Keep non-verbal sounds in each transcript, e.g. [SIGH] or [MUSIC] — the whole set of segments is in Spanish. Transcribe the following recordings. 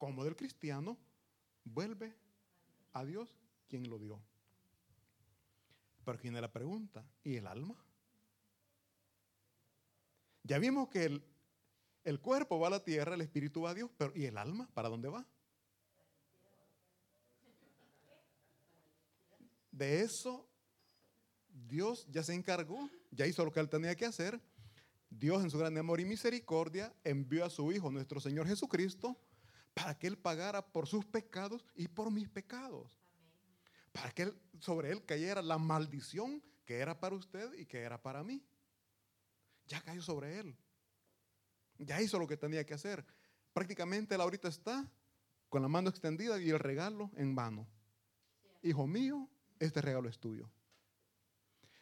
como del cristiano, vuelve a Dios quien lo dio. Pero viene la pregunta, ¿y el alma? Ya vimos que el, el cuerpo va a la tierra, el espíritu va a Dios, pero ¿y el alma? ¿Para dónde va? De eso Dios ya se encargó, ya hizo lo que él tenía que hacer. Dios en su gran amor y misericordia envió a su Hijo, nuestro Señor Jesucristo, para que Él pagara por sus pecados y por mis pecados. Para que sobre Él cayera la maldición que era para usted y que era para mí. Ya cayó sobre Él. Ya hizo lo que tenía que hacer. Prácticamente Él ahorita está con la mano extendida y el regalo en mano. Hijo mío, este regalo es tuyo.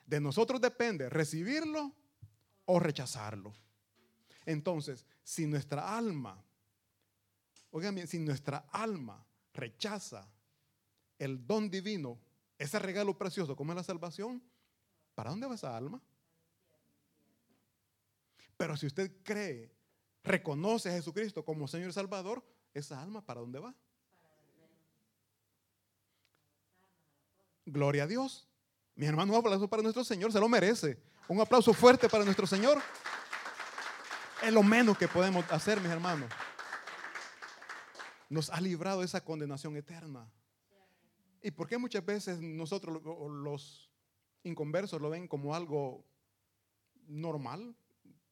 De nosotros depende recibirlo o rechazarlo. Entonces, si nuestra alma, oigan bien, si nuestra alma rechaza el don divino, ese regalo precioso como es la salvación, ¿para dónde va esa alma? Pero si usted cree, reconoce a Jesucristo como Señor Salvador, esa alma, ¿para dónde va? Gloria a Dios. Mi hermano, un aplauso para nuestro Señor, se lo merece. Un aplauso fuerte para nuestro Señor. Es lo menos que podemos hacer, mis hermanos. Nos ha librado de esa condenación eterna. ¿Y por qué muchas veces nosotros los inconversos lo ven como algo normal?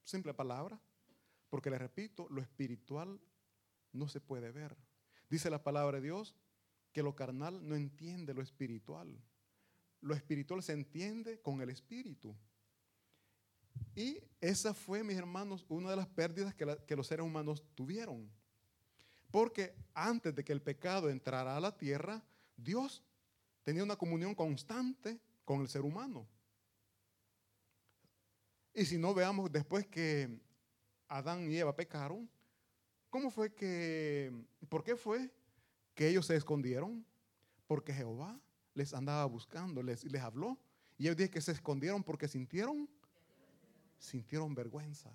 Simple palabra. Porque les repito, lo espiritual no se puede ver. Dice la palabra de Dios que lo carnal no entiende lo espiritual lo espiritual se entiende con el espíritu. Y esa fue, mis hermanos, una de las pérdidas que, los seres humanos tuvieron. Porque antes de que el pecado entrara a la tierra, Dios tenía una comunión constante con el ser humano. Y si no veamos después que Adán y Eva pecaron, ¿cómo fue que, por qué fue que ellos se escondieron? Porque Jehová les andaba buscando, les, les habló. Y ellos dije que se escondieron porque sintieron, sintieron vergüenza.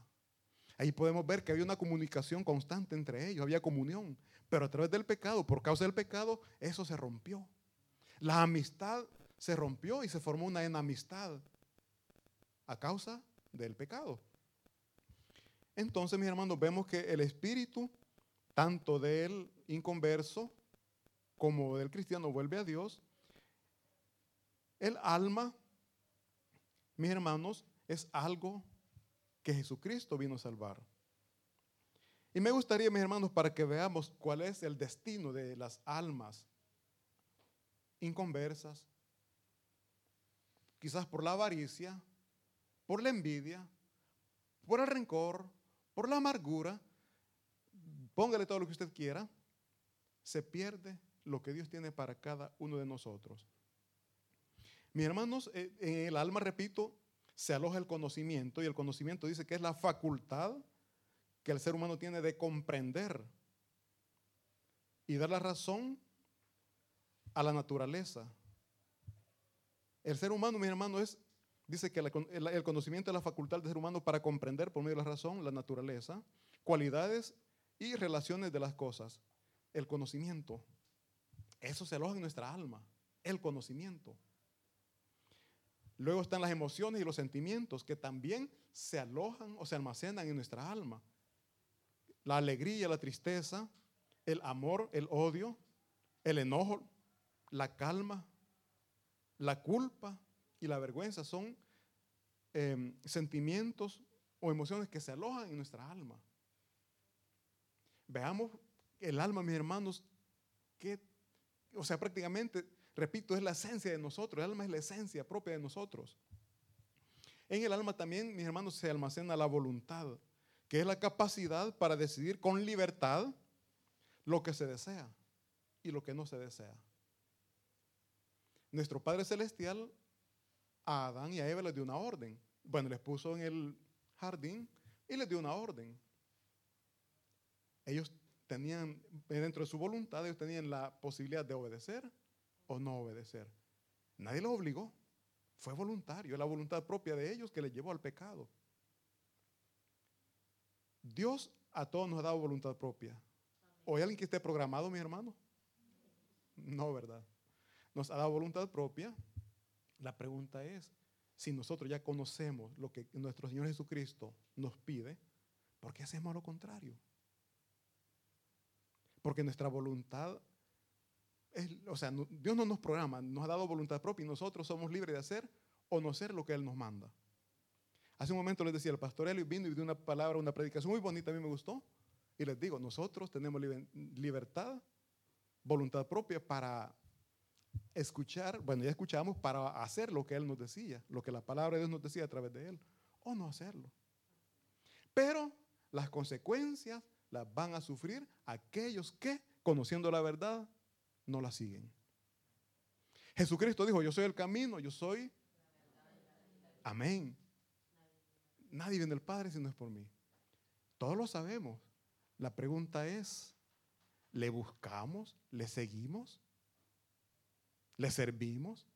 Ahí podemos ver que había una comunicación constante entre ellos, había comunión. Pero a través del pecado, por causa del pecado, eso se rompió. La amistad se rompió y se formó una enamistad a causa del pecado. Entonces, mis hermanos, vemos que el espíritu, tanto del inconverso como del cristiano, vuelve a Dios el alma, mis hermanos, es algo que Jesucristo vino a salvar. Y me gustaría, mis hermanos, para que veamos cuál es el destino de las almas inconversas, quizás por la avaricia, por la envidia, por el rencor, por la amargura, póngale todo lo que usted quiera, se pierde lo que Dios tiene para cada uno de nosotros. Mis hermanos, eh, en el alma, repito, se aloja el conocimiento y el conocimiento dice que es la facultad que el ser humano tiene de comprender y dar la razón a la naturaleza. El ser humano, mis hermanos, es, dice que el conocimiento es la facultad del ser humano para comprender por medio de la razón la naturaleza, cualidades y relaciones de las cosas. El conocimiento. Eso se aloja en nuestra alma, el conocimiento. Luego están las emociones y los sentimientos que también se alojan o se almacenan en nuestra alma. La alegría, la tristeza, el amor, el odio, el enojo, la calma, la culpa y la vergüenza son em, sentimientos o emociones que se alojan en nuestra alma. Veamos el alma, mis hermanos, que, o sea, prácticamente Repito, es la esencia de nosotros. El alma es la esencia propia de nosotros. En el alma también, mis hermanos, se almacena la voluntad, que es la capacidad para decidir con libertad lo que se desea y lo que no se desea. Nuestro Padre Celestial a Adán y a Eva les dio una orden. Bueno, les puso en el jardín y les dio una orden. Ellos tenían, dentro de su voluntad, ellos tenían la posibilidad de obedecer o no obedecer. Nadie los obligó. Fue voluntario, la voluntad propia de ellos que les llevó al pecado. Dios a todos nos ha dado voluntad propia. ¿O hay alguien que esté programado, mi hermano? No, ¿verdad? Nos ha dado voluntad propia. La pregunta es, si nosotros ya conocemos lo que nuestro Señor Jesucristo nos pide, ¿por qué hacemos lo contrario? Porque nuestra voluntad, o sea, Dios no nos programa, nos ha dado voluntad propia y nosotros somos libres de hacer o no hacer lo que Él nos manda. Hace un momento les decía, el pastor Elio vino y dio una palabra, una predicación muy bonita, a mí me gustó. Y les digo, nosotros tenemos libertad, voluntad propia para escuchar, bueno, ya escuchamos para hacer lo que Él nos decía, lo que la palabra de Dios nos decía a través de Él, o no hacerlo. Pero las consecuencias las van a sufrir aquellos que, conociendo la verdad, no la siguen. Jesucristo dijo, yo soy el camino, yo soy... Amén. Nadie viene del Padre si no es por mí. Todos lo sabemos. La pregunta es, ¿le buscamos? ¿Le seguimos? ¿Le servimos?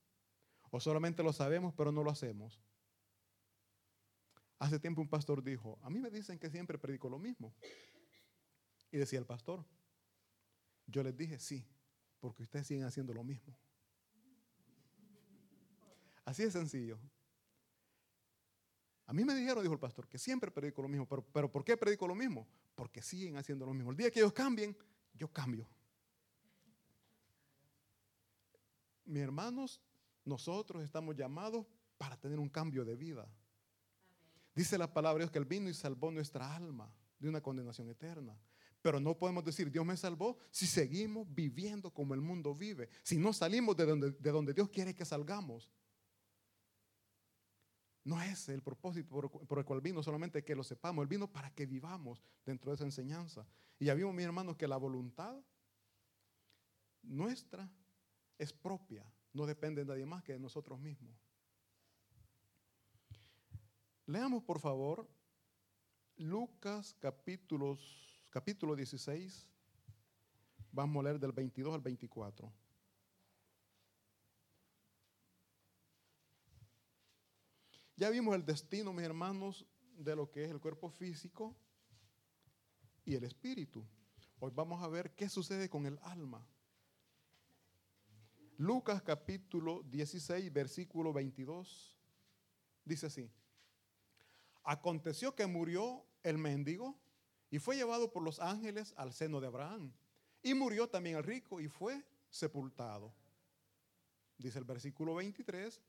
¿O solamente lo sabemos pero no lo hacemos? Hace tiempo un pastor dijo, a mí me dicen que siempre predico lo mismo. Y decía el pastor, yo les dije, sí, porque ustedes siguen haciendo lo mismo. Así de sencillo. A mí me dijeron, dijo el pastor, que siempre predico lo mismo. Pero, pero ¿por qué predico lo mismo? Porque siguen haciendo lo mismo. El día que ellos cambien, yo cambio. mis hermanos, nosotros estamos llamados para tener un cambio de vida. Dice la palabra de Dios que Él vino y salvó nuestra alma de una condenación eterna. Pero no podemos decir, Dios me salvó si seguimos viviendo como el mundo vive, si no salimos de donde, de donde Dios quiere que salgamos. No es el propósito por, el cual vino, solamente que lo sepamos. Él vino para que vivamos dentro de esa enseñanza. Y ya vimos, mis hermanos, que la voluntad nuestra es propia, no depende de nadie más que de nosotros mismos. Leamos por favor Lucas capítulos, capítulo 16, vamos a leer del 22 al 24. Ya vimos el destino, mis hermanos, de lo que es el cuerpo físico y el espíritu. Hoy vamos a ver qué sucede con el alma. Lucas capítulo 16, versículo 22, dice así. Aconteció que murió el mendigo y fue llevado por los ángeles al seno de Abraham. Y murió también el rico y fue sepultado. Dice el versículo 23.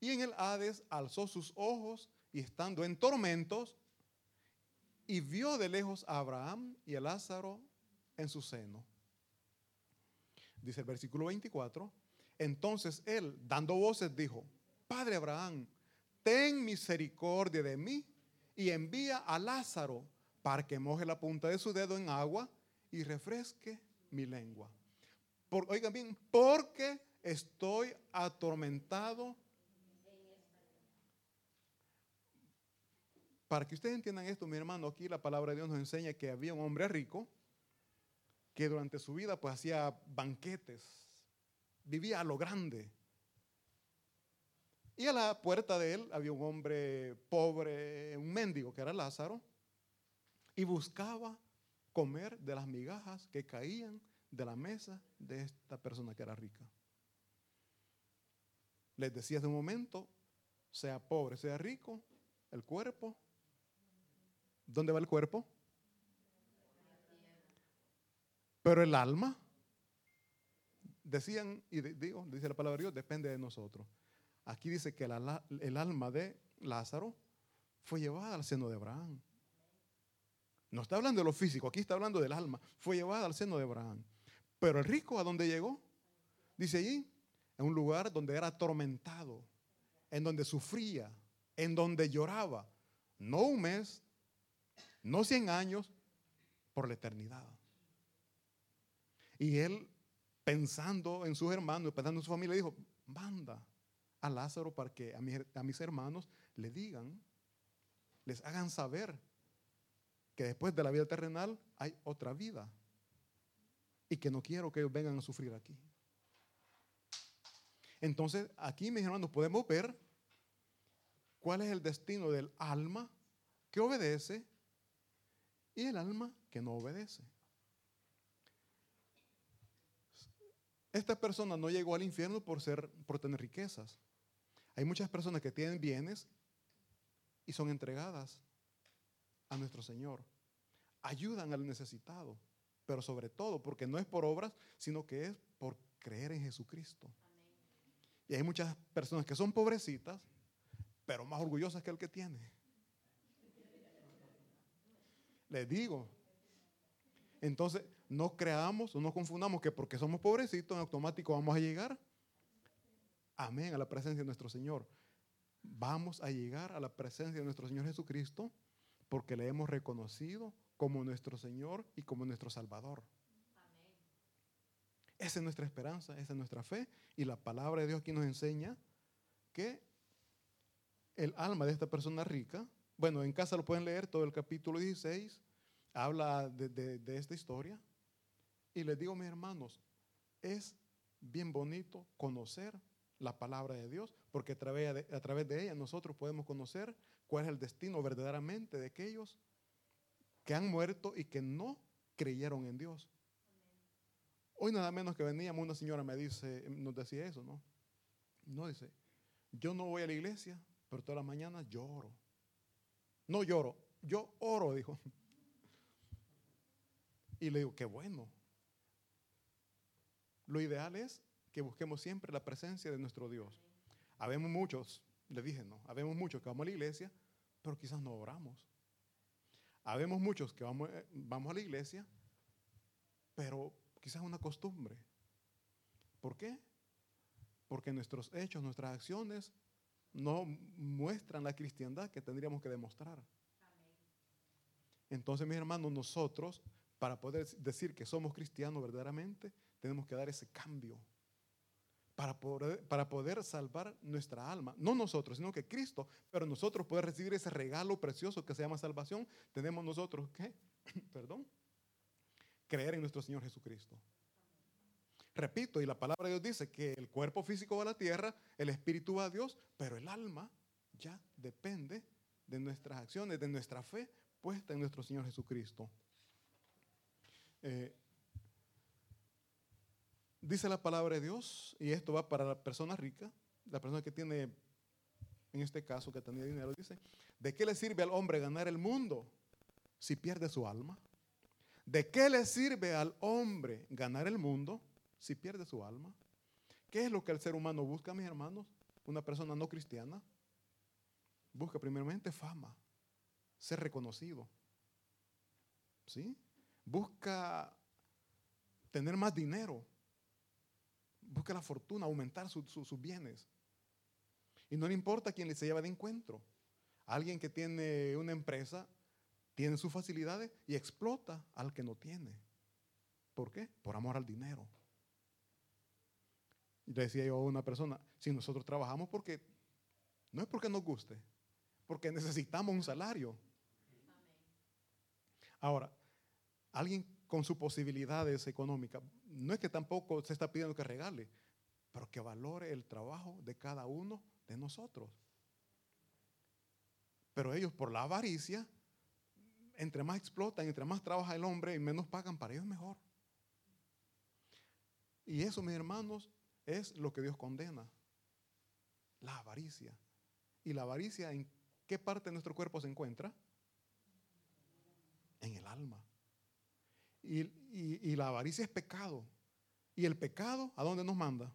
Y en el Hades alzó sus ojos y estando en tormentos, y vio de lejos a Abraham y a Lázaro en su seno. Dice el versículo 24. Entonces él, dando voces, dijo, Padre Abraham, ten misericordia de mí y envía a Lázaro para que moje la punta de su dedo en agua y refresque mi lengua. oigan bien, porque estoy atormentado. Para que ustedes entiendan esto, mi hermano, aquí la palabra de Dios nos enseña que había un hombre rico que durante su vida pues hacía banquetes, vivía a lo grande. Y a la puerta de él había un hombre pobre, un mendigo que era Lázaro, y buscaba comer de las migajas que caían de la mesa de esta persona que era rica. Les decía hace un momento, sea pobre, sea rico, el cuerpo. ¿Dónde va el cuerpo? Pero el alma, decían, y digo, dice la palabra de Dios, depende de nosotros. Aquí dice que el alma de Lázaro fue llevada al seno de Abraham. No está hablando de lo físico, aquí está hablando del alma. Fue llevada al seno de Abraham. Pero el rico, ¿a dónde llegó? Dice allí, en un lugar donde era atormentado, en donde sufría, en donde lloraba. No un mes, no cien años, por la eternidad. Y él, pensando en sus hermanos, pensando en su familia, dijo, manda a Lázaro para que a, a mis hermanos le digan, les hagan saber que después de la vida terrenal hay otra vida y que no quiero que ellos vengan a sufrir aquí. Entonces, aquí, mis hermanos, podemos ver cuál es el destino del alma que obedece y el alma que no obedece. esta persona no llegó al infierno por, ser, por tener riquezas. Hay muchas personas que tienen bienes y son entregadas a nuestro Señor. Ayudan al necesitado, pero sobre todo porque no es por obras, sino que es por creer en Jesucristo. Y hay muchas personas que son pobrecitas, pero más orgullosas que el que tiene. Les digo. Entonces, no creamos o no confundamos que porque somos pobrecitos en automático vamos a llegar. Amén, a la presencia de nuestro Señor. Vamos a llegar a la presencia de nuestro Señor Jesucristo porque le hemos reconocido como nuestro Señor y como nuestro Salvador. Esa es nuestra esperanza, esa es nuestra fe. Y la palabra de Dios aquí nos enseña que el alma de esta persona rica, bueno, en casa lo pueden leer, todo el capítulo 16 habla de, esta historia. Y les digo, mis hermanos, es bien bonito conocer la palabra de Dios, porque a través de, a través de ella nosotros podemos conocer cuál es el destino verdaderamente de aquellos que han muerto y que no creyeron en Dios. Hoy nada menos que veníamos, una señora me dice, nos decía eso, ¿no? No dice, yo no voy a la iglesia, pero todas las mañanas lloro. No lloro, yo oro, dijo. Y le digo, qué bueno. Lo ideal es que busquemos siempre la presencia de nuestro Dios. Habemos muchos, le dije, no, habemos muchos que vamos a la iglesia, pero quizás no oramos. Habemos muchos que vamos, eh, vamos a la iglesia, pero quizás una costumbre. ¿Por qué? Porque nuestros hechos, nuestras acciones no muestran la cristiandad que tendríamos que demostrar. Entonces, mis hermanos, nosotros, para poder decir que somos cristianos verdaderamente, tenemos que dar ese cambio. Para poder, para poder salvar nuestra alma. No nosotros, sino que Cristo. Pero nosotros poder recibir ese regalo precioso que se llama salvación, tenemos nosotros que, [CLEARS THROAT] perdón, creer en nuestro Señor Jesucristo. Repito, y la palabra de Dios dice que el cuerpo físico va a la tierra, el espíritu va a Dios, pero el alma ya depende de nuestras acciones, de nuestra fe puesta en nuestro Señor Jesucristo. Eh, dice la palabra de Dios, y esto va para la persona rica, la persona que tiene, en este caso, que tenía dinero, dice, ¿de qué le sirve al hombre ganar el mundo si pierde su alma? ¿De qué le sirve al hombre ganar el mundo si pierde su alma? ¿Qué es lo que el ser humano busca, mis hermanos? Una persona no cristiana busca primeramente fama, ser reconocido. ¿Sí? Busca tener más dinero. Busca la fortuna, aumentar sus bienes. Y no le importa quién se lleva de encuentro. Alguien que tiene una empresa tiene sus facilidades y explota al que no tiene. ¿Por qué? Por amor al dinero. Y decía yo a una persona, si nosotros trabajamos porque, no es porque nos guste, porque necesitamos un salario. Ahora, alguien con sus posibilidades económicas, no es que tampoco se está pidiendo que regale, pero que valore el trabajo de cada uno de nosotros. Pero ellos por la avaricia entre más explotan, entre más trabaja el hombre y menos pagan, para ellos mejor. Y eso, mis hermanos, es lo que Dios condena. La avaricia. ¿Y la avaricia en qué parte de nuestro cuerpo se encuentra? En el alma. Y, la avaricia es pecado. ¿Y el pecado a dónde nos manda?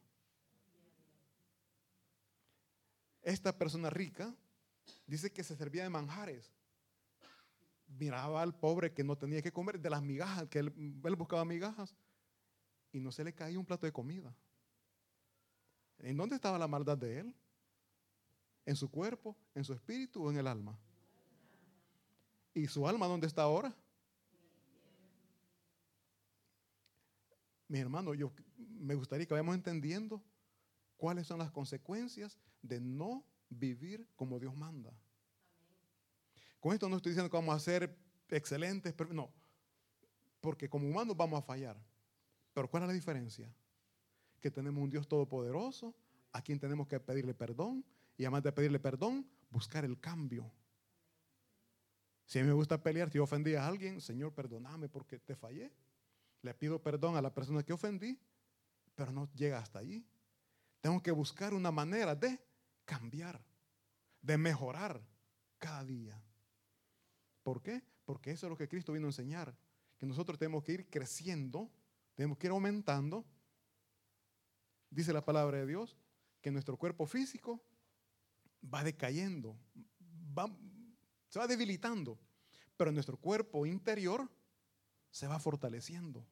Esta persona rica dice que se servía de manjares miraba al pobre que no tenía que comer, de las migajas, que él, buscaba migajas, y no se le caía un plato de comida. ¿En dónde estaba la maldad de él? ¿En su cuerpo, en su espíritu o en el alma? ¿Y su alma dónde está ahora? Mi hermano, yo me gustaría que vayamos entendiendo cuáles son las consecuencias de no vivir como Dios manda. Con esto no estoy diciendo que vamos a ser excelentes, no. Porque como humanos vamos a fallar. Pero ¿cuál es la diferencia? Que tenemos un Dios todopoderoso a quien tenemos que pedirle perdón y además de pedirle perdón, buscar el cambio. Si a mí me gusta pelear, si yo ofendí a alguien, Señor, perdóname porque te fallé. Le pido perdón a la persona que ofendí, pero no llega hasta allí. Tengo que buscar una manera de cambiar, de mejorar cada día. ¿Por qué? Porque eso es lo que Cristo vino a enseñar, que nosotros tenemos que ir creciendo, tenemos que ir aumentando. Dice la palabra de Dios que nuestro cuerpo físico va decayendo, se va debilitando, pero nuestro cuerpo interior se va fortaleciendo.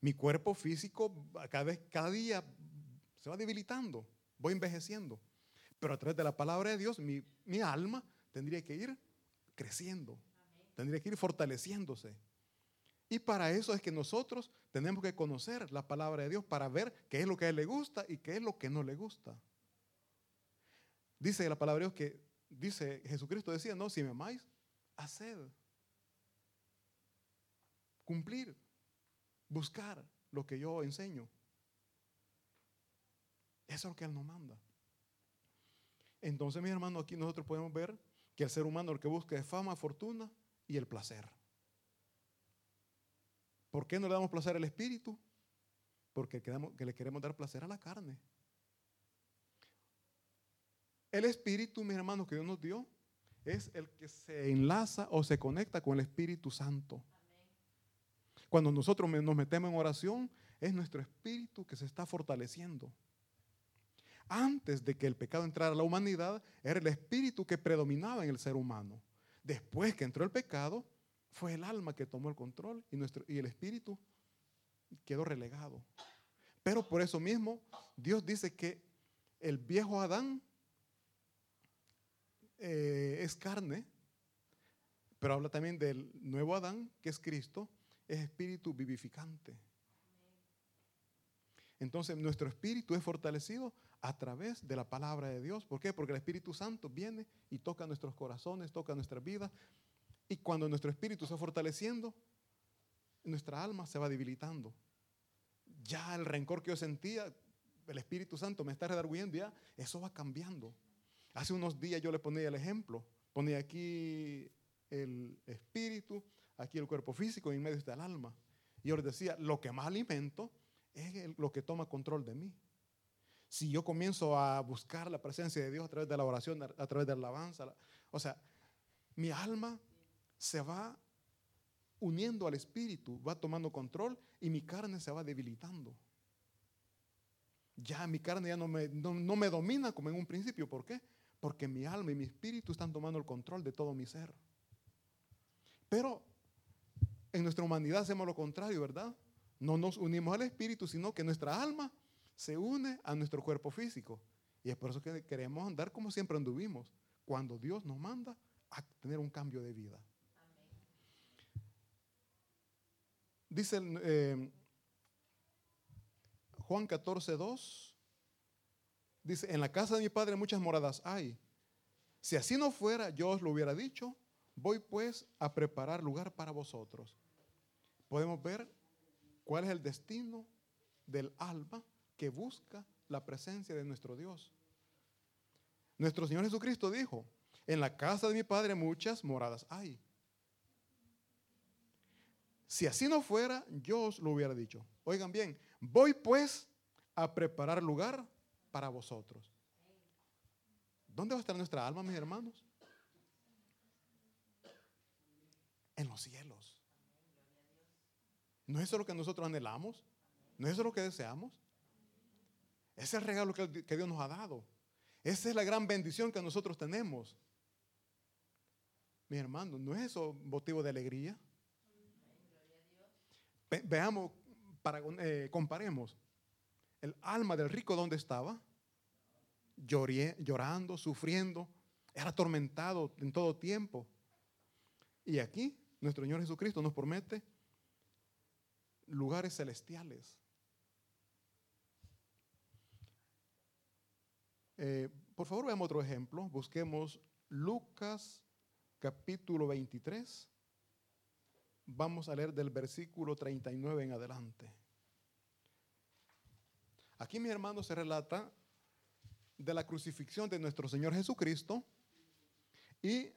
Mi cuerpo físico cada, vez, cada día se va debilitando, voy envejeciendo. Pero a través de la palabra de Dios, mi, mi alma tendría que ir creciendo, tendría que ir fortaleciéndose. Y para eso es que nosotros tenemos que conocer la palabra de Dios para ver qué es lo que a Él le gusta y qué es lo que no le gusta. Dice la palabra de Dios que, dice Jesucristo decía, no, si me amáis, haced. Cumplir, buscar lo que yo enseño. Eso es lo que Él nos manda. Entonces, mi hermano, aquí nosotros podemos ver que el ser humano lo que busca es fama, fortuna y el placer. ¿Por qué no le damos placer al espíritu? Porque que le queremos dar placer a la carne. El espíritu, mis hermanos, que Dios nos dio, es el que se enlaza o se conecta con el Espíritu Santo. Cuando nosotros nos metemos en oración, es nuestro espíritu que se está fortaleciendo. Antes de que el pecado entrara a la humanidad, era el espíritu que predominaba en el ser humano. Después que entró el pecado, fue el alma que tomó el control y, nuestro, y el espíritu quedó relegado. Pero por eso mismo, Dios dice que el viejo Adán eh, es carne, pero habla también del nuevo Adán, que es Cristo, es espíritu vivificante. Entonces nuestro espíritu es fortalecido a través de la palabra de Dios. ¿Por qué? Porque el Espíritu Santo viene y toca nuestros corazones, toca nuestra vida. Y cuando nuestro espíritu se va fortaleciendo, nuestra alma se va debilitando. Ya el rencor que yo sentía, el Espíritu Santo me está redarguyendo, ya eso va cambiando. Hace unos días yo le ponía el ejemplo. Ponía aquí el espíritu, aquí el cuerpo físico y en medio está el alma. Y yo les decía, lo que más alimento es lo que toma control de mí. Si yo comienzo a buscar la presencia de Dios a través de la oración, a través de la alabanza, o sea, mi alma se va uniendo al espíritu, va tomando control y mi carne se va debilitando. Ya mi carne ya no me, no, me domina como en un principio. ¿Por qué? Porque mi alma y mi espíritu están tomando el control de todo mi ser. Pero en nuestra humanidad hacemos lo contrario, ¿verdad? No nos unimos al espíritu, sino que nuestra alma se une a nuestro cuerpo físico. Y es por eso que queremos andar como siempre anduvimos, cuando Dios nos manda a tener un cambio de vida. Dice eh, Juan 14, 2, dice, en la casa de mi padre muchas moradas hay. Si así no fuera, yo os lo hubiera dicho, voy pues a preparar lugar para vosotros. Podemos ver cuál es el destino del alma que busca la presencia de nuestro Dios. Nuestro Señor Jesucristo dijo, en la casa de mi Padre muchas moradas hay. Si así no fuera, yo os lo hubiera dicho. Oigan bien, voy pues a preparar lugar para vosotros. ¿Dónde va a estar nuestra alma, mis hermanos? En los cielos. ¿No es eso lo que nosotros anhelamos? ¿No es eso lo que deseamos? Ese es el regalo que, Dios nos ha dado. Esa es la gran bendición que nosotros tenemos. Mi hermano, ¿no es eso motivo de alegría? Veamos, para, eh, comparemos. El alma del rico, ¿dónde estaba? llorando, sufriendo, era atormentado en todo tiempo. Y aquí, nuestro Señor Jesucristo nos promete lugares celestiales. Eh, por favor, veamos otro ejemplo. Busquemos Lucas capítulo 23. Vamos a leer del versículo 39 en adelante. Aquí, mi hermano, se relata de la crucifixión de nuestro Señor Jesucristo y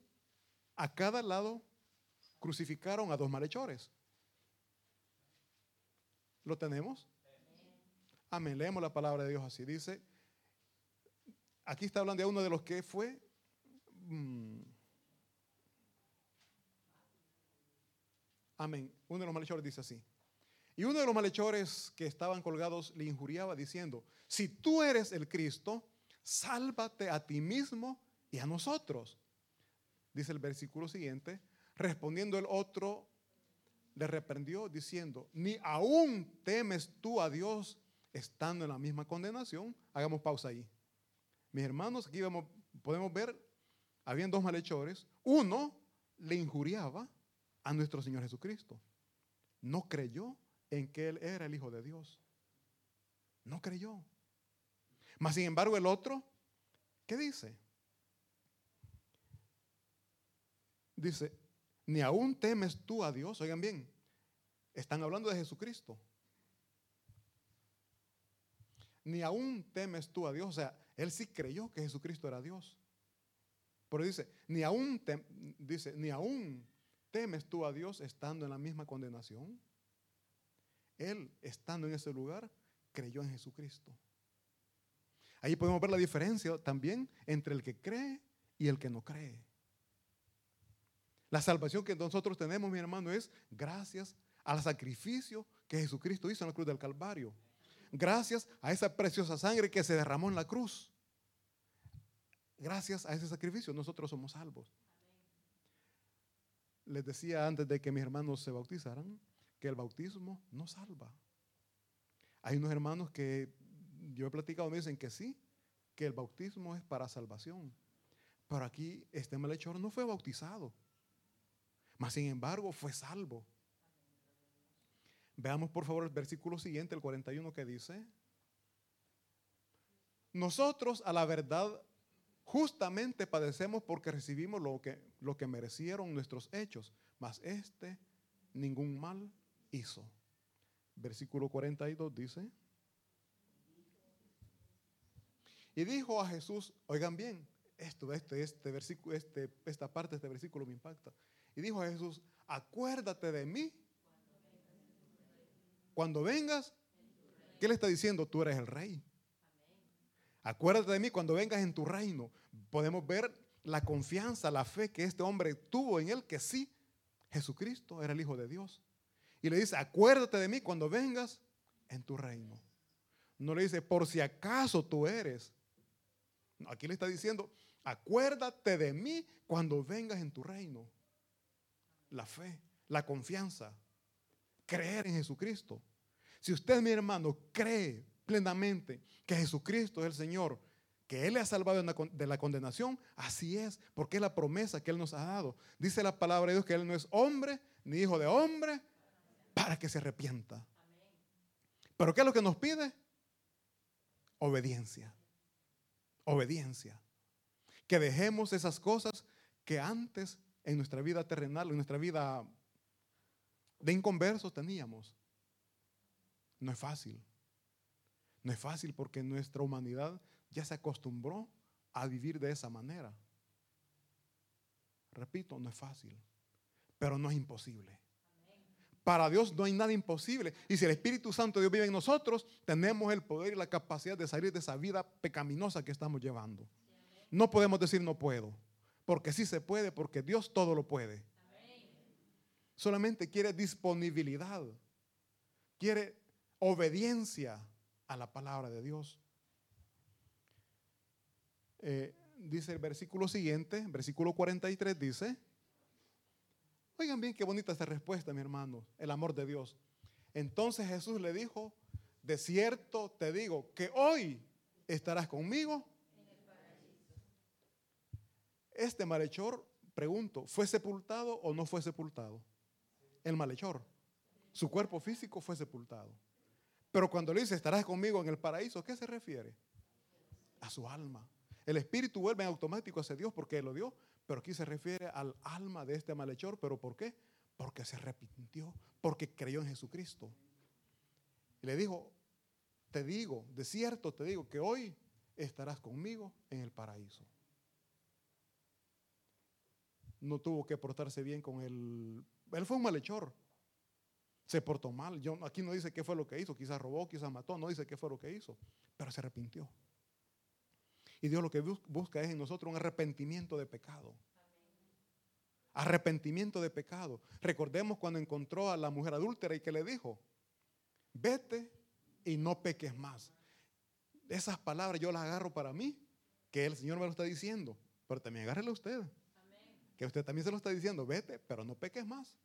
a cada lado crucificaron a dos malhechores. ¿Lo tenemos? Amén. Leemos la palabra de Dios así. Dice, aquí está hablando de uno de los que fue... mm, amén. Uno de los malhechores dice así. Y uno de los malhechores que estaban colgados le injuriaba diciendo, si tú eres el Cristo, sálvate a ti mismo y a nosotros. Dice el versículo siguiente, respondiendo el otro, le reprendió diciendo, ni aún temes tú a Dios estando en la misma condenación. Hagamos pausa ahí. Mis hermanos, aquí podemos ver, habían dos malhechores. Uno le injuriaba a nuestro Señor Jesucristo. No creyó en que Él era el Hijo de Dios. No creyó. Mas, sin embargo, el otro, ¿qué dice? Dice, ni aún temes tú a Dios. Oigan bien, están hablando de Jesucristo. Ni aún temes tú a Dios. O sea, él sí creyó que Jesucristo era Dios. Pero dice, ni aún, dice, ni aún temes tú a Dios estando en la misma condenación. Él, estando en ese lugar, creyó en Jesucristo. Ahí podemos ver la diferencia también entre el que cree y el que no cree. La salvación que nosotros tenemos, mi hermano, es gracias al sacrificio que Jesucristo hizo en la cruz del Calvario. Gracias a esa preciosa sangre que se derramó en la cruz. Gracias a ese sacrificio nosotros somos salvos. Les decía antes de que mis hermanos se bautizaran que el bautismo no salva. Hay unos hermanos que yo he platicado, me dicen que sí, que el bautismo es para salvación. Pero aquí este malhechor no fue bautizado. Mas sin embargo fue salvo. Veamos por favor el versículo siguiente, el 41, que dice, nosotros a la verdad justamente padecemos porque recibimos lo que, lo que merecieron nuestros hechos, mas este ningún mal hizo. Versículo 42 dice, y dijo a Jesús, oigan bien, esto, este, este versículo, este, esta parte de este versículo me impacta. Y dijo a Jesús, acuérdate de mí cuando vengas. ¿Qué le está diciendo? Tú eres el rey. Acuérdate de mí cuando vengas en tu reino. Podemos ver la confianza, la fe que este hombre tuvo en él, que sí, Jesucristo era el Hijo de Dios. Y le dice, acuérdate de mí cuando vengas en tu reino. No le dice, por si acaso tú eres. Aquí le está diciendo, acuérdate de mí cuando vengas en tu reino. La fe, la confianza, creer en Jesucristo. Si usted, mi hermano, cree plenamente que Jesucristo es el Señor, que Él le ha salvado de la con- de la condenación, así es, porque es la promesa que Él nos ha dado. Dice la palabra de Dios que Él no es hombre ni hijo de hombre para que se arrepienta. Pero ¿qué es lo que nos pide? Obediencia. Obediencia. Que dejemos esas cosas que antes en nuestra vida terrenal, en nuestra vida de inconversos teníamos. No es fácil. No es fácil porque nuestra humanidad ya se acostumbró a vivir de esa manera. Repito, no es fácil, pero no es imposible. Para Dios no hay nada imposible. Y si el Espíritu Santo de Dios vive en nosotros, tenemos el poder y la capacidad de salir de esa vida pecaminosa que estamos llevando. No podemos decir no puedo, porque sí se puede, porque Dios todo lo puede. Solamente quiere disponibilidad, quiere obediencia a la palabra de Dios. Eh, dice el versículo siguiente, versículo 43 dice, oigan bien qué bonita esta respuesta, mi hermano, el amor de Dios. Entonces Jesús le dijo, de cierto te digo que hoy estarás conmigo. Este malhechor, pregunto, ¿fue sepultado o no fue sepultado? El malhechor. Su cuerpo físico fue sepultado. Pero cuando le dice, estarás conmigo en el paraíso, ¿a qué se refiere? A su alma. El espíritu vuelve en automático hacia Dios porque Él lo dio, pero aquí se refiere al alma de este malhechor. ¿Pero por qué? Porque se arrepintió, porque creyó en Jesucristo. Y le dijo, te digo, de cierto te digo que hoy estarás conmigo en el paraíso. No tuvo que portarse bien con él. Él fue un malhechor. Se portó mal. Yo, aquí no dice qué fue lo que hizo. Quizás robó, quizás mató. No dice qué fue lo que hizo. Pero se arrepintió. Y Dios lo que busca es en nosotros un arrepentimiento de pecado. Arrepentimiento de pecado. Recordemos cuando encontró a la mujer adúltera y que le dijo, vete y no peques más. Esas palabras yo las agarro para mí, que el Señor me lo está diciendo, pero también agárrelo usted. Que usted también se lo está diciendo, vete, pero no peques más.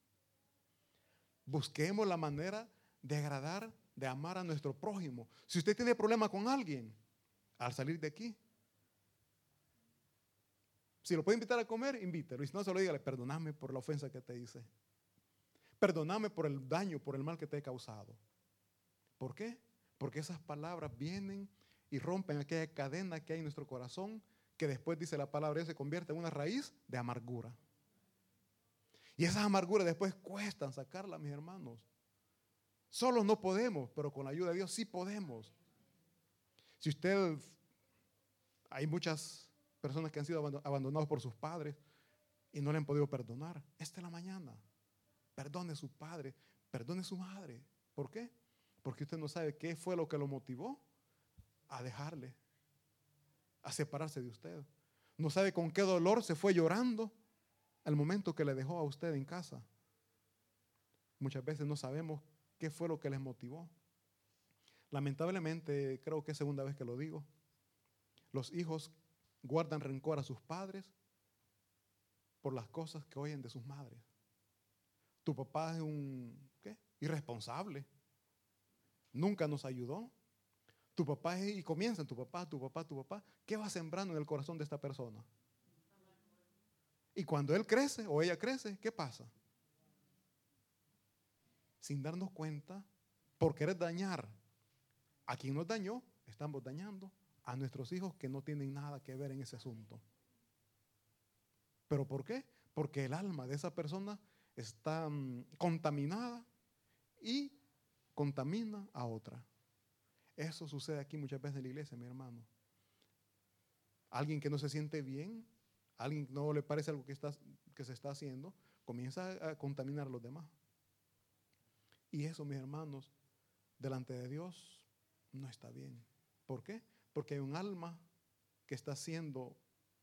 Busquemos la manera de agradar, de amar a nuestro prójimo. Si usted tiene problema con alguien, al salir de aquí, si lo puede invitar a comer, invítelo. Y si no, se lo dígale, perdóname por la ofensa que te hice. Perdóname por el daño, por el mal que te he causado. ¿Por qué? Porque esas palabras vienen y rompen aquella cadena que hay en nuestro corazón, que después dice la palabra, se convierte en una raíz de amargura. Y esas amarguras después cuestan sacarlas, mis hermanos. Solo no podemos, pero con la ayuda de Dios sí podemos. Si usted, hay muchas personas que han sido abandonados por sus padres y no le han podido perdonar. Esta es la mañana. Perdone a su padre, perdone a su madre. ¿Por qué? Porque usted no sabe qué fue lo que lo motivó a dejarle, a separarse de usted. No sabe con qué dolor se fue llorando al momento que le dejó a usted en casa. Muchas veces no sabemos qué fue lo que les motivó. Lamentablemente, creo que es segunda vez que lo digo, los hijos guardan rencor a sus padres por las cosas que oyen de sus madres. Tu papá es un irresponsable. Nunca nos ayudó. Tu papá es, y comienzan tu papá, tu papá, tu papá. ¿Qué va sembrando en el corazón de esta persona? Y cuando él crece o ella crece, ¿qué pasa? Sin darnos cuenta, por querer dañar a quien nos dañó, estamos dañando a nuestros hijos que no tienen nada que ver en ese asunto. ¿Pero por qué? Porque el alma de esa persona está mm, contaminada y contamina a otra. Eso sucede aquí muchas veces en la iglesia, mi hermano. Alguien que no se siente bien, alguien que no le parece algo que, está, que se está haciendo, comienza a contaminar a los demás. Y eso, mis hermanos, delante de Dios no está bien. ¿Por qué? Porque hay un alma que está siendo,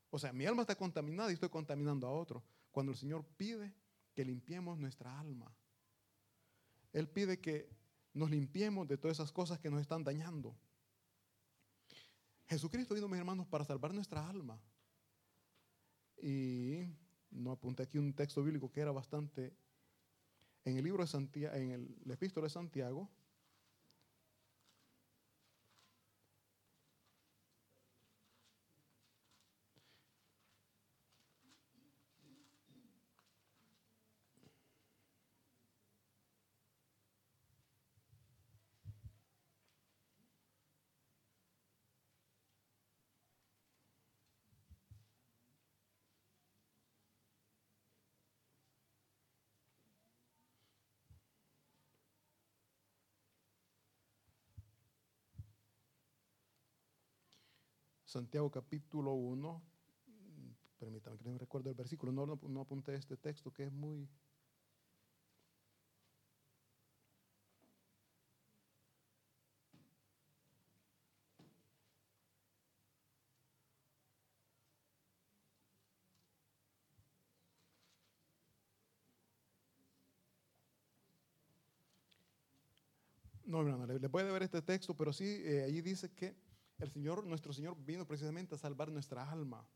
o sea, mi alma está contaminada y estoy contaminando a otro. Cuando el Señor pide que limpiemos nuestra alma. Él pide que nos limpiemos de todas esas cosas que nos están dañando. Jesucristo vino, mis hermanos, para salvar nuestra alma. Y no apunté aquí un texto bíblico que era bastante en el libro de Santiago, en el, epístola de Santiago, Santiago capítulo 1, permítanme que no recuerdo el versículo, no, no, apunté este texto que es muy... No, hermano, le, puede ver este texto, pero sí, eh, allí dice que el Señor, nuestro Señor vino precisamente a salvar nuestra alma.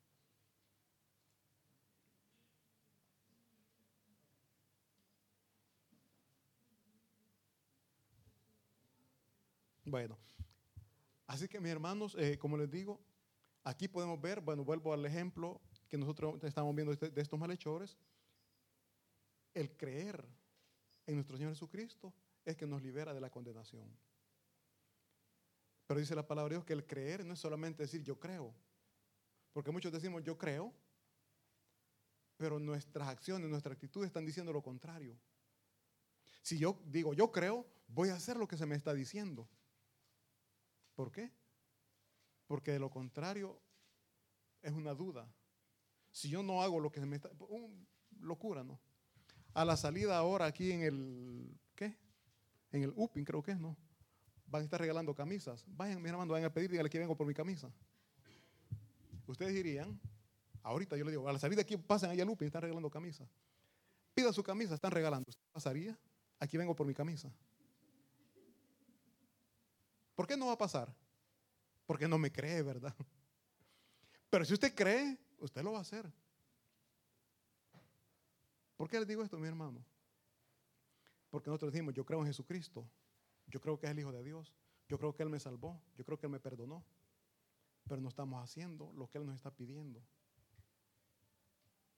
Bueno, así que mis hermanos, eh, como les digo, aquí podemos ver, bueno, vuelvo al ejemplo que nosotros estamos viendo de, de estos malhechores. El creer en nuestro Señor Jesucristo es que nos libera de la condenación. Pero dice la palabra de Dios que el creer no es solamente decir yo creo. Porque muchos decimos yo creo, pero nuestras acciones, nuestra actitud están diciendo lo contrario. Si yo digo yo creo, voy a hacer lo que se me está diciendo. ¿Por qué? Porque de lo contrario es una duda. Si yo no hago lo que se me está... locura, ¿no? A la salida ahora aquí en el... ¿Qué? en el UPIN creo que es, ¿no? Van a estar regalando camisas. Vayan, mi hermano, vayan a pedir, díganle que vengo por mi camisa. Ustedes dirían, ahorita yo le digo, a la salida aquí pasen allá al UPIN, están regalando camisas. Pida su camisa, están regalando. ¿Usted pasaría? Aquí vengo por mi camisa. ¿Por qué no va a pasar? Porque no me cree, ¿verdad? Pero si usted cree, usted lo va a hacer. ¿Por qué le digo esto, mi hermano? Porque nosotros decimos, yo creo en Jesucristo, yo creo que es el Hijo de Dios, yo creo que Él me salvó, yo creo que Él me perdonó, pero no estamos haciendo lo que Él nos está pidiendo.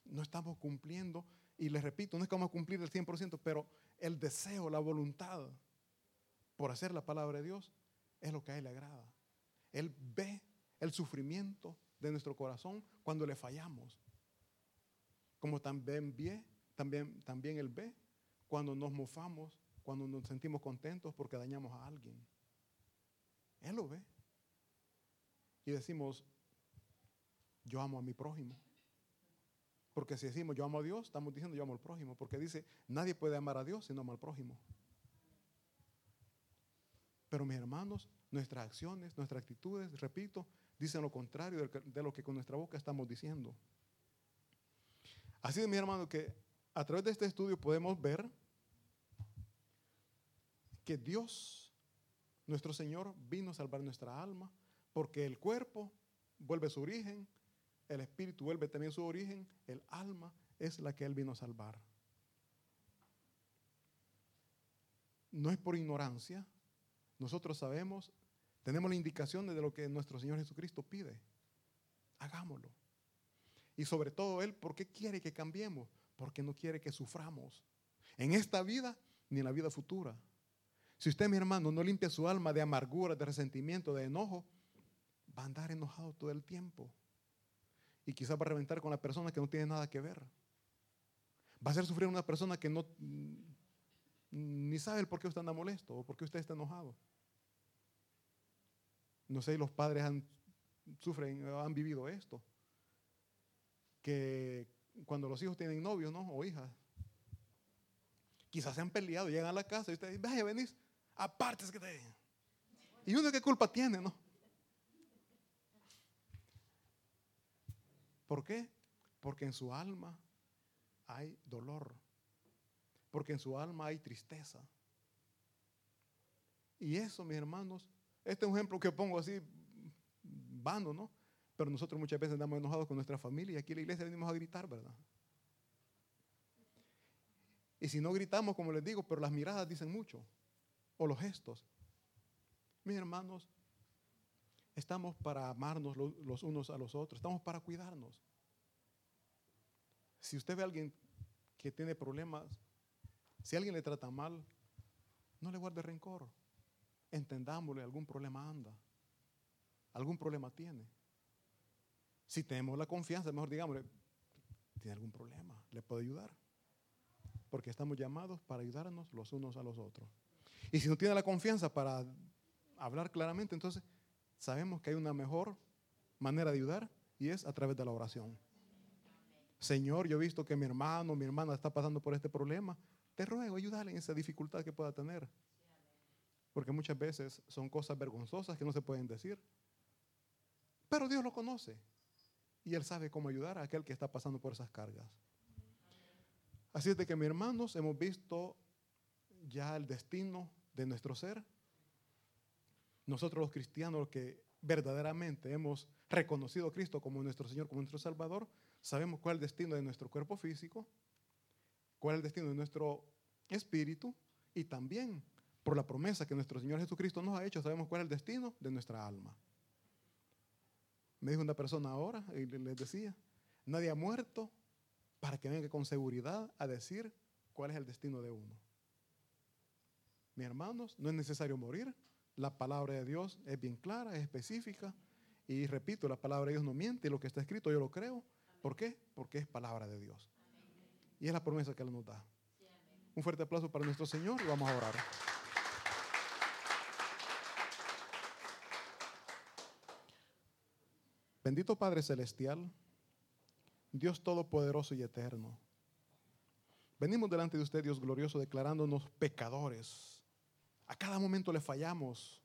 No estamos cumpliendo, y les repito, no es que vamos a cumplir el 100%, pero el deseo, la voluntad por hacer la palabra de Dios es lo que a Él le agrada. Él ve el sufrimiento de nuestro corazón cuando le fallamos. Como también ve, también, también Él ve cuando nos mofamos, cuando nos sentimos contentos porque dañamos a alguien. Él lo ve. Y decimos, yo amo a mi prójimo. Porque si decimos yo amo a Dios, estamos diciendo yo amo al prójimo. Porque dice, nadie puede amar a Dios si no ama al prójimo. Pero mis hermanos, nuestras acciones, nuestras actitudes, repito, dicen lo contrario de lo que con nuestra boca estamos diciendo. Así de mis hermanos que a través de este estudio podemos ver que Dios, nuestro Señor, vino a salvar nuestra alma, porque el cuerpo vuelve su origen, el espíritu vuelve también su origen, el alma es la que Él vino a salvar. No es por ignorancia, nosotros sabemos, tenemos la indicación de lo que nuestro Señor Jesucristo pide. Hagámoslo. Y sobre todo Él, ¿por qué quiere que cambiemos? Porque no quiere que suframos. En esta vida ni en la vida futura. Si usted, mi hermano, no limpia su alma de amargura, de resentimiento, de enojo, va a andar enojado todo el tiempo. Y quizás va a reventar con la persona que no tiene nada que ver. Va a hacer sufrir a una persona que no ni sabe el por qué usted anda molesto o por qué usted está enojado. No sé, los padres han, sufren, han vivido esto. Que cuando los hijos tienen novios, ¿no? O hijas, quizás se han peleado, llegan a la casa y usted dice, vaya, venís, aparte es que te... Y uno qué culpa tiene, ¿no? ¿Por qué? Porque en su alma hay dolor. Porque en su alma hay tristeza. Y eso, mis hermanos, este es un ejemplo que pongo así, vano, ¿no? Pero nosotros muchas veces andamos enojados con nuestra familia y aquí en la iglesia venimos a gritar, ¿verdad? Y si no gritamos, como les digo, pero las miradas dicen mucho, o los gestos. Mis hermanos, estamos para amarnos los unos a los otros, estamos para cuidarnos. Si usted ve a alguien que tiene problemas, si alguien le trata mal, no le guarde rencor entendámosle, algún problema anda, algún problema tiene. Si tenemos la confianza, mejor digámosle, tiene algún problema, le puedo ayudar. Porque estamos llamados para ayudarnos los unos a los otros. Y si no tiene la confianza para hablar claramente, entonces sabemos que hay una mejor manera de ayudar y es a través de la oración. Señor, yo he visto que mi hermano, mi hermana está pasando por este problema. Te ruego, ayúdale en esa dificultad que pueda tener. Porque muchas veces son cosas vergonzosas que no se pueden decir. Pero Dios lo conoce. Y Él sabe cómo ayudar a aquel que está pasando por esas cargas. Así es de que, mis hermanos, hemos visto ya el destino de nuestro ser. Nosotros los cristianos que verdaderamente hemos reconocido a Cristo como nuestro Señor, como nuestro Salvador, sabemos cuál es el destino de nuestro cuerpo físico, cuál es el destino de nuestro espíritu y también por la promesa que nuestro Señor Jesucristo nos ha hecho, sabemos cuál es el destino de nuestra alma. Me dijo una persona ahora y les decía, nadie ha muerto para que venga con seguridad a decir cuál es el destino de uno. Mis hermanos, no es necesario morir. La palabra de Dios es bien clara, es específica. Y repito, la palabra de Dios no miente. Lo que está escrito yo lo creo. ¿Por qué? Porque es palabra de Dios. Y es la promesa que Él nos da. Un fuerte aplauso para nuestro Señor y vamos a orar. Bendito Padre Celestial, Dios Todopoderoso y Eterno. Venimos delante de usted, Dios glorioso, declarándonos pecadores, A cada momento le fallamos.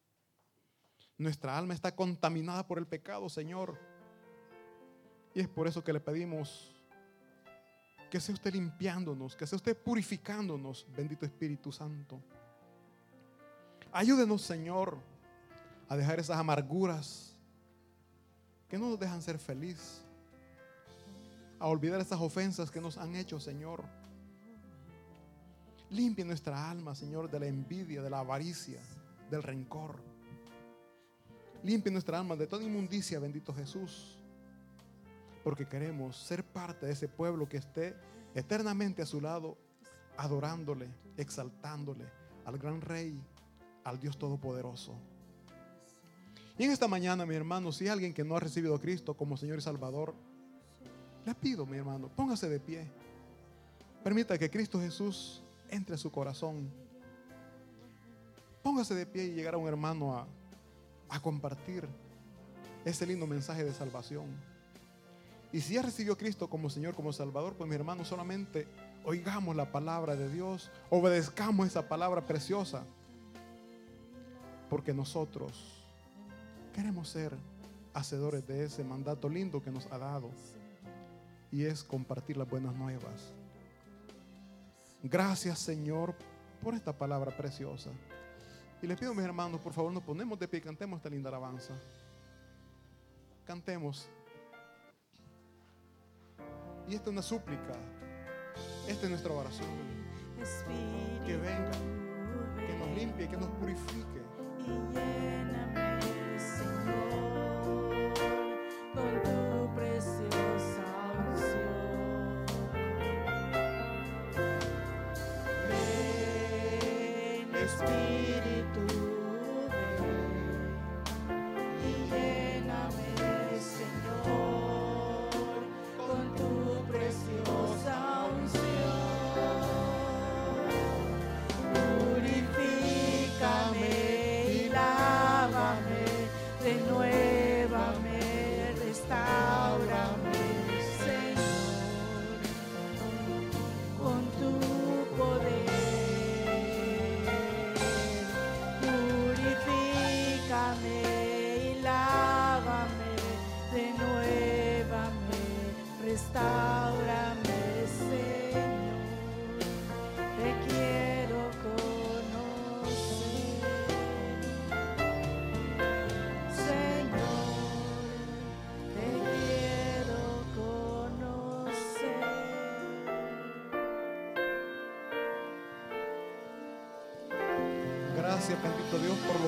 Nuestra alma está contaminada por el pecado, Señor. Y es por eso que le pedimos que sea usted limpiándonos, que sea usted purificándonos, bendito Espíritu Santo. Ayúdenos, Señor, a dejar esas amarguras que no nos dejan ser felices, a olvidar esas ofensas que nos han hecho, Señor. Limpie nuestra alma, Señor, de la envidia, de la avaricia, del rencor. Limpie nuestra alma de toda inmundicia, bendito Jesús. Porque queremos ser parte de ese pueblo que esté eternamente a su lado, adorándole, exaltándole al gran Rey, al Dios Todopoderoso. Y en esta mañana, mi hermano, si hay alguien que no ha recibido a Cristo como Señor y Salvador, le pido, mi hermano, póngase de pie. Permita que Cristo Jesús entre su corazón. Póngase de pie y llegar a un hermano a, compartir ese lindo mensaje de salvación. Y si ya recibió Cristo como Señor, como Salvador, pues mi hermano, solamente oigamos la palabra de Dios, obedezcamos esa palabra preciosa, porque nosotros queremos ser hacedores de ese mandato lindo que nos ha dado, y es compartir las buenas nuevas. Gracias Señor por esta palabra preciosa. Y les pido mis hermanos, por favor, nos ponemos de pie y cantemos esta linda alabanza. Cantemos. Y esta es una súplica. Esta es nuestra oración. Que venga, que nos limpie, que nos purifique.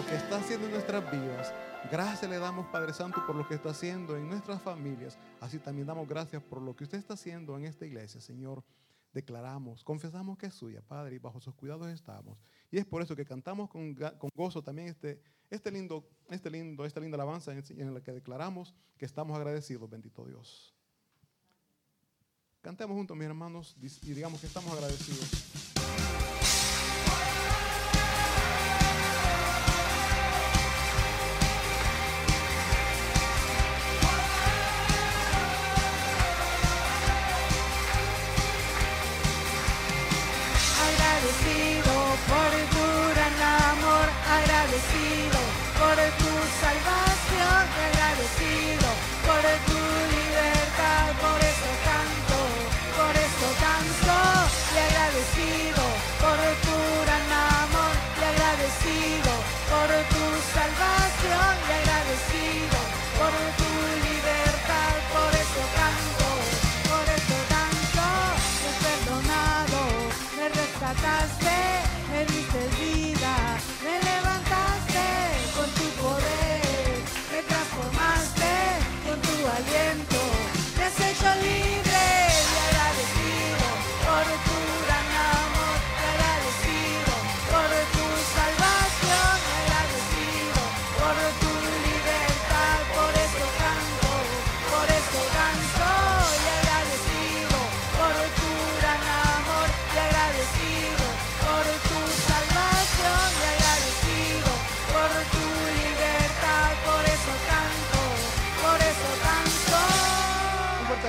Que está haciendo en nuestras vidas. Gracias le damos, Padre Santo, por lo que está haciendo en nuestras familias. Así también damos gracias por lo que usted está haciendo en esta iglesia, Señor. Declaramos, confesamos que es suya, Padre, y bajo sus cuidados estamos. Y es por eso que cantamos con, con gozo también este, este lindo, este lindo, esta linda alabanza en la que declaramos que estamos agradecidos, bendito Dios. Cantemos juntos, mis hermanos, y digamos que estamos agradecidos.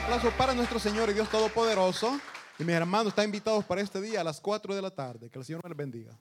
Aplauso para nuestro Señor y Dios Todopoderoso. Y mis hermanos están invitados para este día a las 4 de la tarde. Que el Señor les bendiga.